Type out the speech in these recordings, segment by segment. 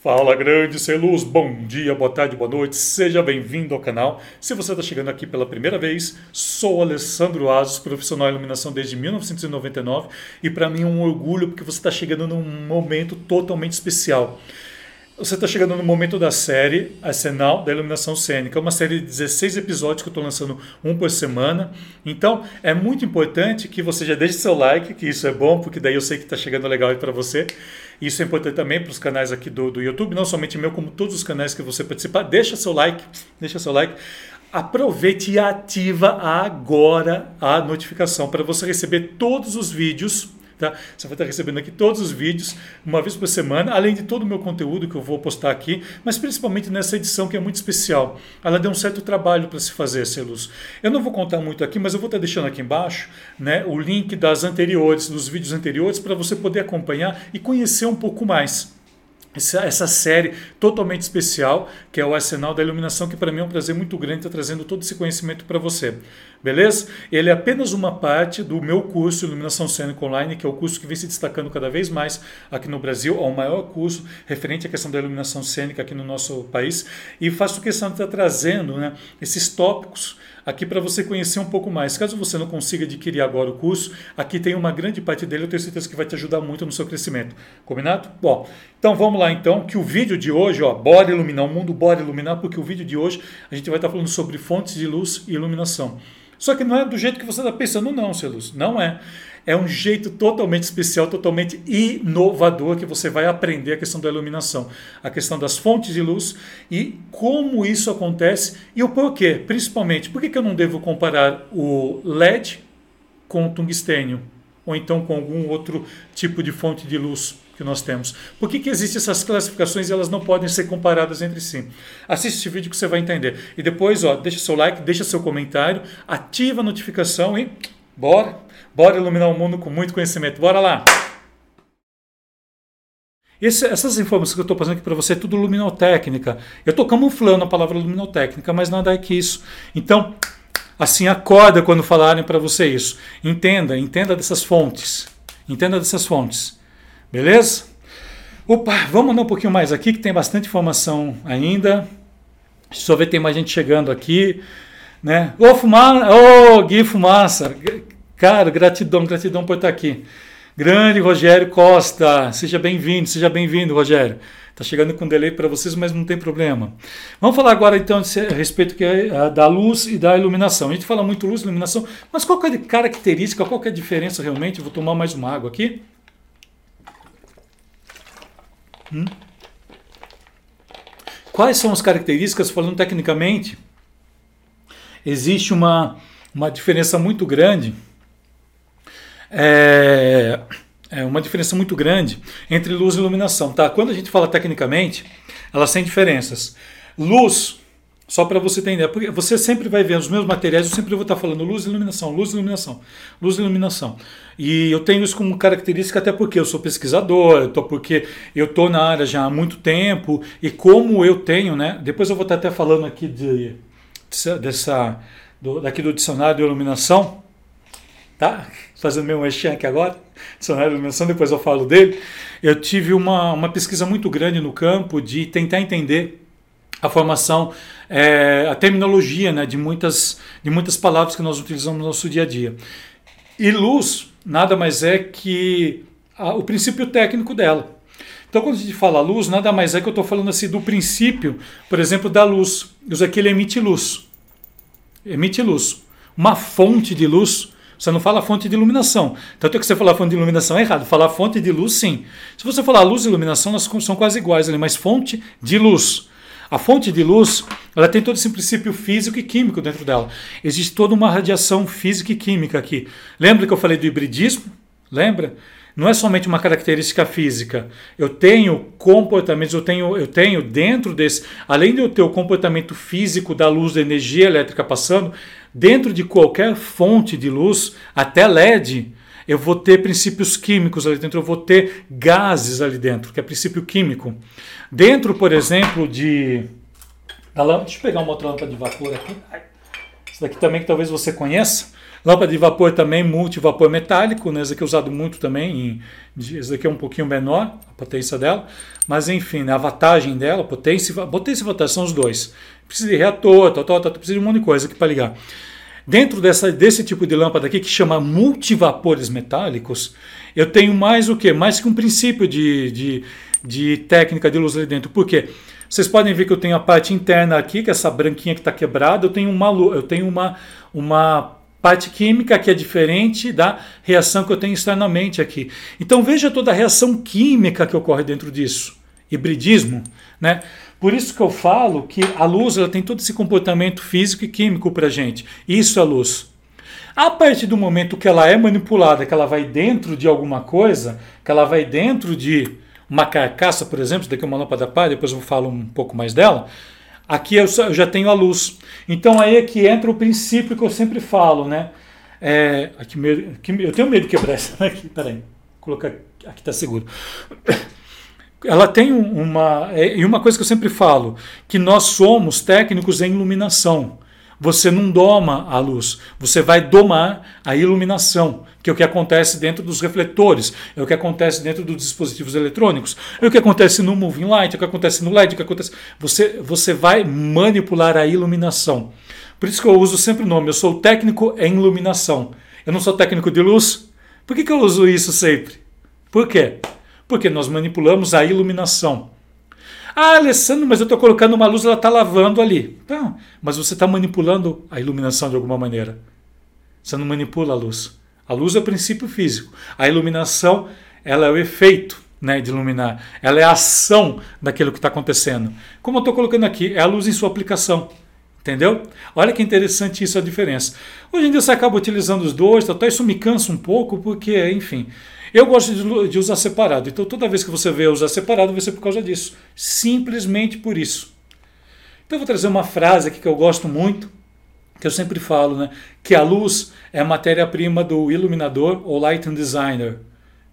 Fala grande ser luz, bom dia, boa tarde, boa noite, seja bem-vindo ao canal. Se você está chegando aqui pela primeira vez, sou Alessandro Asos, profissional em iluminação desde 1999 e para mim é um orgulho porque você está chegando num momento totalmente especial. Você está chegando no momento da série Arsenal da Iluminação Cênica, é uma série de 16 episódios que eu estou lançando um por semana. Então é muito importante que você já deixe seu like, que isso é bom, porque daí eu sei que está chegando legal aí para você. Isso é importante também para os canais aqui do, do YouTube, não somente meu, como todos os canais que você participar. Deixa seu like, deixa seu like. Aproveite e ativa agora a notificação para você receber todos os vídeos Tá? Você vai estar recebendo aqui todos os vídeos, uma vez por semana, além de todo o meu conteúdo que eu vou postar aqui, mas principalmente nessa edição que é muito especial. Ela deu um certo trabalho para se fazer, Celus. Eu não vou contar muito aqui, mas eu vou estar deixando aqui embaixo né, o link das anteriores, dos vídeos anteriores, para você poder acompanhar e conhecer um pouco mais essa, essa série totalmente especial, que é o Arsenal da Iluminação, que para mim é um prazer muito grande estar trazendo todo esse conhecimento para você. Beleza? Ele é apenas uma parte do meu curso Iluminação Cênica Online, que é o curso que vem se destacando cada vez mais aqui no Brasil, é o maior curso referente à questão da iluminação cênica aqui no nosso país. E faço questão de estar trazendo né, esses tópicos aqui para você conhecer um pouco mais. Caso você não consiga adquirir agora o curso, aqui tem uma grande parte dele, eu tenho certeza que vai te ajudar muito no seu crescimento. Combinado? Bom, então vamos lá então, que o vídeo de hoje, ó, bora iluminar o mundo, bora iluminar, porque o vídeo de hoje a gente vai estar falando sobre fontes de luz e iluminação. Só que não é do jeito que você está pensando, não, seu luz. Não é é um jeito totalmente especial, totalmente inovador que você vai aprender a questão da iluminação, a questão das fontes de luz e como isso acontece e o porquê, principalmente. Por que, que eu não devo comparar o LED com o tungstênio? Ou então com algum outro tipo de fonte de luz que nós temos. Por que, que existem essas classificações e elas não podem ser comparadas entre si? Assiste esse vídeo que você vai entender. E depois, ó, deixa seu like, deixa seu comentário, ativa a notificação e bora! Bora iluminar o mundo com muito conhecimento. Bora lá! Esse, essas informações que eu estou passando aqui para você é tudo luminotécnica. Eu estou camuflando a palavra luminotécnica, mas nada é que isso. Então, assim, acorda quando falarem para você isso. Entenda, entenda dessas fontes. Entenda dessas fontes. Beleza? Opa, vamos andar um pouquinho mais aqui, que tem bastante informação ainda. Deixa eu ver, tem mais gente chegando aqui. Né? Ô, Fumaça! Ô, Gui Fumaça! Cara, gratidão, gratidão por estar aqui. Grande Rogério Costa, seja bem-vindo, seja bem-vindo, Rogério. Está chegando com delay para vocês, mas não tem problema. Vamos falar agora então a respeito que é, da luz e da iluminação. A gente fala muito luz e iluminação, mas qual é a característica, qual é a diferença realmente? Vou tomar mais uma água aqui. Hum? Quais são as características, falando tecnicamente? Existe uma, uma diferença muito grande é, é uma diferença muito grande entre luz e iluminação. Tá? Quando a gente fala tecnicamente, elas têm diferenças. Luz, só para você entender, porque você sempre vai ver os meus materiais, eu sempre vou estar falando luz e iluminação, luz e iluminação, luz e iluminação. E eu tenho isso como característica até porque eu sou pesquisador, eu tô, porque eu estou na área já há muito tempo, e como eu tenho, né? Depois eu vou estar até falando aqui de, dessa, do, daqui do dicionário de iluminação, tá? Fazendo meu mexer aqui agora, dicionário de iluminação, depois eu falo dele. Eu tive uma, uma pesquisa muito grande no campo de tentar entender a formação, é, a terminologia né, de, muitas, de muitas palavras que nós utilizamos no nosso dia a dia. E luz nada mais é que a, o princípio técnico dela. Então, quando a gente fala luz, nada mais é que eu estou falando assim do princípio, por exemplo, da luz. Usa aqui ele emite luz. Emite luz. Uma fonte de luz você não fala fonte de iluminação. Tanto é que você falar fonte de iluminação é errado. Falar fonte de luz, sim. Se você falar luz e iluminação, elas são quase iguais mas fonte de luz. A fonte de luz, ela tem todo esse princípio físico e químico dentro dela. Existe toda uma radiação física e química aqui. Lembra que eu falei do hibridismo? Lembra? Não é somente uma característica física. Eu tenho comportamentos, eu tenho, eu tenho dentro desse, além de eu ter o comportamento físico da luz, da energia elétrica passando, Dentro de qualquer fonte de luz, até LED, eu vou ter princípios químicos ali dentro, eu vou ter gases ali dentro, que é princípio químico. Dentro, por exemplo, de. Da lâmpada, deixa eu pegar uma outra lâmpada de vapor aqui. Esse daqui também que talvez você conheça. Lâmpada de vapor também, multivapor metálico, né? Esse aqui é usado muito também. Em, daqui é um pouquinho menor, a potência dela. Mas enfim, né? a watagem dela, potência, potência e watagem são os dois. Precisa de reator, tal, tal, tal, precisa de um monte de coisa aqui para ligar. Dentro dessa, desse tipo de lâmpada aqui, que chama multivapores metálicos, eu tenho mais o que? Mais que um princípio de, de, de técnica de luz ali dentro. Por quê? Vocês podem ver que eu tenho a parte interna aqui, que é essa branquinha que está quebrada, eu tenho uma, eu tenho uma, uma parte química que é diferente da reação que eu tenho externamente aqui. Então veja toda a reação química que ocorre dentro disso. Hibridismo, né? Por isso que eu falo que a luz ela tem todo esse comportamento físico e químico para gente. Isso é luz. A partir do momento que ela é manipulada, que ela vai dentro de alguma coisa, que ela vai dentro de uma carcaça, por exemplo, daqui é uma lâmpada pá, depois eu falo um pouco mais dela, aqui eu já tenho a luz. Então aí é que entra o princípio que eu sempre falo, né? É, aqui, eu tenho medo de quebrar essa aqui, peraí, colocar aqui está seguro ela tem uma. É, e uma coisa que eu sempre falo, que nós somos técnicos em iluminação. Você não doma a luz, você vai domar a iluminação, que é o que acontece dentro dos refletores, é o que acontece dentro dos dispositivos eletrônicos, é o que acontece no moving light, é o que acontece no LED, é o que acontece. Você, você vai manipular a iluminação. Por isso que eu uso sempre o nome, eu sou técnico em iluminação. Eu não sou técnico de luz. Por que, que eu uso isso sempre? Por quê? Porque nós manipulamos a iluminação. Ah, Alessandro, mas eu estou colocando uma luz, ela está lavando ali. Tá, mas você está manipulando a iluminação de alguma maneira. Você não manipula a luz. A luz é o princípio físico. A iluminação, ela é o efeito né, de iluminar. Ela é a ação daquilo que está acontecendo. Como eu estou colocando aqui, é a luz em sua aplicação. Entendeu? Olha que interessante isso a diferença. Hoje em dia você acaba utilizando os dois, tá, isso me cansa um pouco, porque, enfim, eu gosto de, de usar separado. Então toda vez que você vê usar separado, vai ser por causa disso. Simplesmente por isso. Então eu vou trazer uma frase aqui que eu gosto muito, que eu sempre falo, né? Que a luz é a matéria-prima do iluminador ou lighting designer.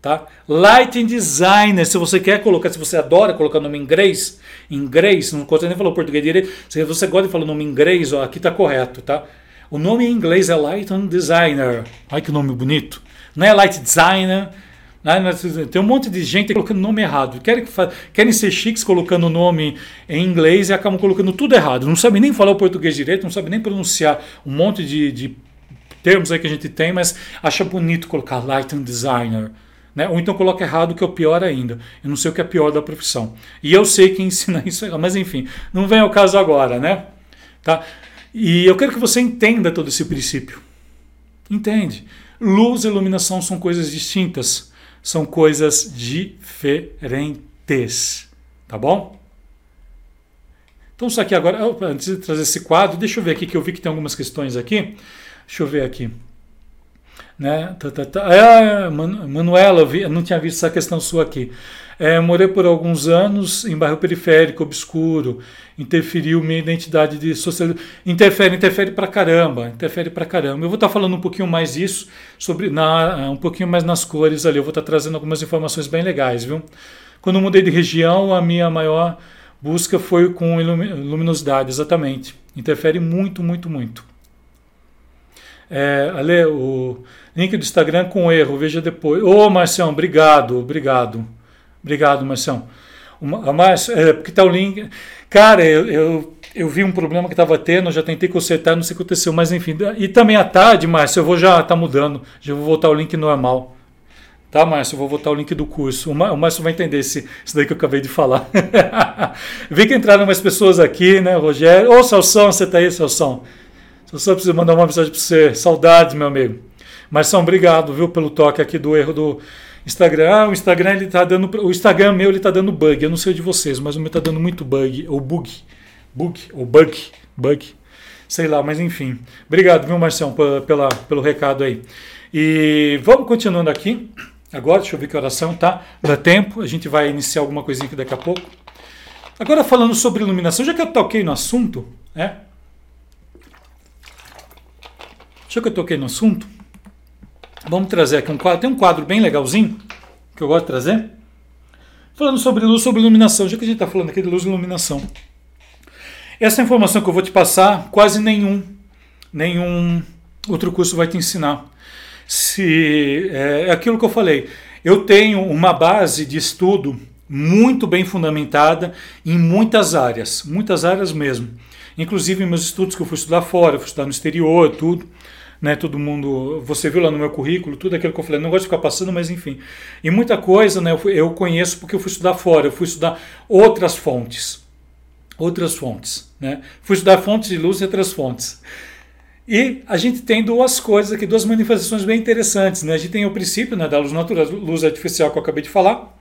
Tá? Lighting designer, se você quer colocar, se você adora colocar nome em inglês, em inglês, não conta nem falou português direito, se você gosta de falar nome em inglês, ó, aqui está correto, tá? O nome em inglês é Lighting Designer. Olha que nome bonito não é light designer. Né? Tem um monte de gente colocando nome errado. Querem, querem ser chiques colocando o nome em inglês e acabam colocando tudo errado. Não sabem nem falar o português direito, não sabem nem pronunciar um monte de, de termos aí que a gente tem, mas acha bonito colocar lighting designer. Né? Ou então coloca errado, que é o pior ainda. Eu não sei o que é pior da profissão. E eu sei quem ensina isso, mas enfim, não vem ao caso agora, né? Tá? E eu quero que você entenda todo esse princípio. Entende? Luz e iluminação são coisas distintas, são coisas diferentes. Tá bom? Então, isso aqui agora, antes de trazer esse quadro, deixa eu ver aqui que eu vi que tem algumas questões aqui. Deixa eu ver aqui. Né? Tá, tá, tá. É, Manuela, eu, vi, eu não tinha visto essa questão sua aqui. É, morei por alguns anos em bairro periférico, obscuro. Interferiu minha identidade de socialização. Interfere, interfere pra caramba. Interfere pra caramba. Eu vou estar tá falando um pouquinho mais isso, sobre na, um pouquinho mais nas cores ali. Eu vou estar tá trazendo algumas informações bem legais, viu? Quando eu mudei de região, a minha maior busca foi com luminosidade, exatamente. Interfere muito, muito, muito. É, Ale, o link do Instagram com erro, veja depois. Ô, Marcião, obrigado, obrigado. Obrigado. A Márcio, é, porque tá o link. Cara, eu, eu, eu vi um problema que estava tendo, já tentei consertar, não sei o que aconteceu, mas enfim. E também à tarde, Márcio, eu vou já tá mudando, já vou voltar o link normal. Tá, Márcio? Eu vou voltar o link do curso. O Márcio vai entender esse, isso daí que eu acabei de falar. Vi que entraram mais pessoas aqui, né, Rogério? Ô, Salsão, você tá aí, Salsão? Salsão, preciso mandar uma mensagem para você. Saudades, meu amigo. Marção, obrigado, viu, pelo toque aqui do erro do Instagram, ah, o Instagram ele tá dando, o Instagram meu ele tá dando bug. Eu não sei de vocês, mas o meu tá dando muito bug, ou bug, bug, ou bug, bug, sei lá, mas enfim. Obrigado, viu, Marcião, pela, pelo recado aí. E vamos continuando aqui. Agora, deixa eu ver que oração tá. Dá tempo, a gente vai iniciar alguma coisinha aqui daqui a pouco. Agora falando sobre iluminação, já que eu toquei no assunto, é? Já que eu toquei no assunto, Vamos trazer aqui um quadro. Tem um quadro bem legalzinho que eu gosto de trazer. Falando sobre luz, sobre iluminação. Já que a gente está falando aqui de luz e iluminação. Essa informação que eu vou te passar, quase nenhum nenhum outro curso vai te ensinar. Se é, é aquilo que eu falei, eu tenho uma base de estudo muito bem fundamentada em muitas áreas, muitas áreas mesmo. Inclusive meus estudos que eu fui estudar fora, fui estudar no exterior, tudo. Né, todo mundo, você viu lá no meu currículo, tudo aquilo que eu falei, não gosto de ficar passando, mas enfim. E muita coisa né, eu, eu conheço porque eu fui estudar fora, eu fui estudar outras fontes. Outras fontes. Né? Fui estudar fontes de luz e outras fontes. E a gente tem duas coisas aqui, duas manifestações bem interessantes. Né? A gente tem o princípio né, da luz natural, luz artificial que eu acabei de falar,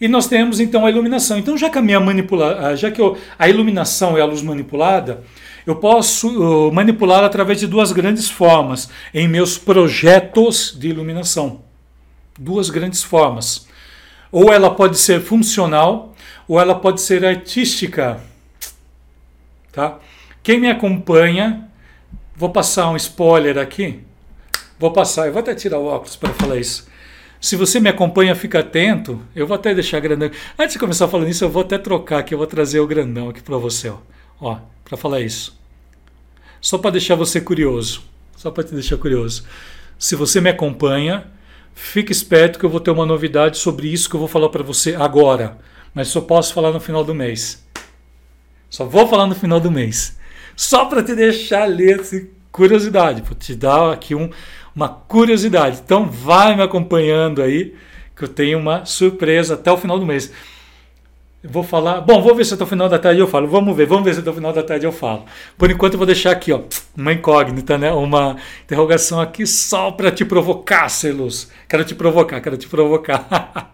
e nós temos então a iluminação. Então, já que a minha manipula, já que eu, a iluminação é a luz manipulada, eu posso uh, manipular através de duas grandes formas em meus projetos de iluminação. Duas grandes formas. Ou ela pode ser funcional, ou ela pode ser artística. Tá? Quem me acompanha, vou passar um spoiler aqui. Vou passar, eu vou até tirar o óculos para falar isso. Se você me acompanha, fica atento. Eu vou até deixar grandão. Antes de começar falando isso, eu vou até trocar aqui. Eu vou trazer o grandão aqui para você. Ó, ó para falar isso. Só para deixar você curioso. Só para te deixar curioso. Se você me acompanha, fique esperto que eu vou ter uma novidade sobre isso que eu vou falar para você agora. Mas só posso falar no final do mês. Só vou falar no final do mês. Só para te deixar ler curiosidade, para te dar aqui um, uma curiosidade. Então vai me acompanhando aí, que eu tenho uma surpresa até o final do mês. Vou falar. Bom, vou ver se até o final da tarde eu falo. Vamos ver, vamos ver se até o final da tarde eu falo. Por enquanto eu vou deixar aqui, ó, uma incógnita, né? Uma interrogação aqui só para te provocar, Celus. Quero te provocar, quero te provocar.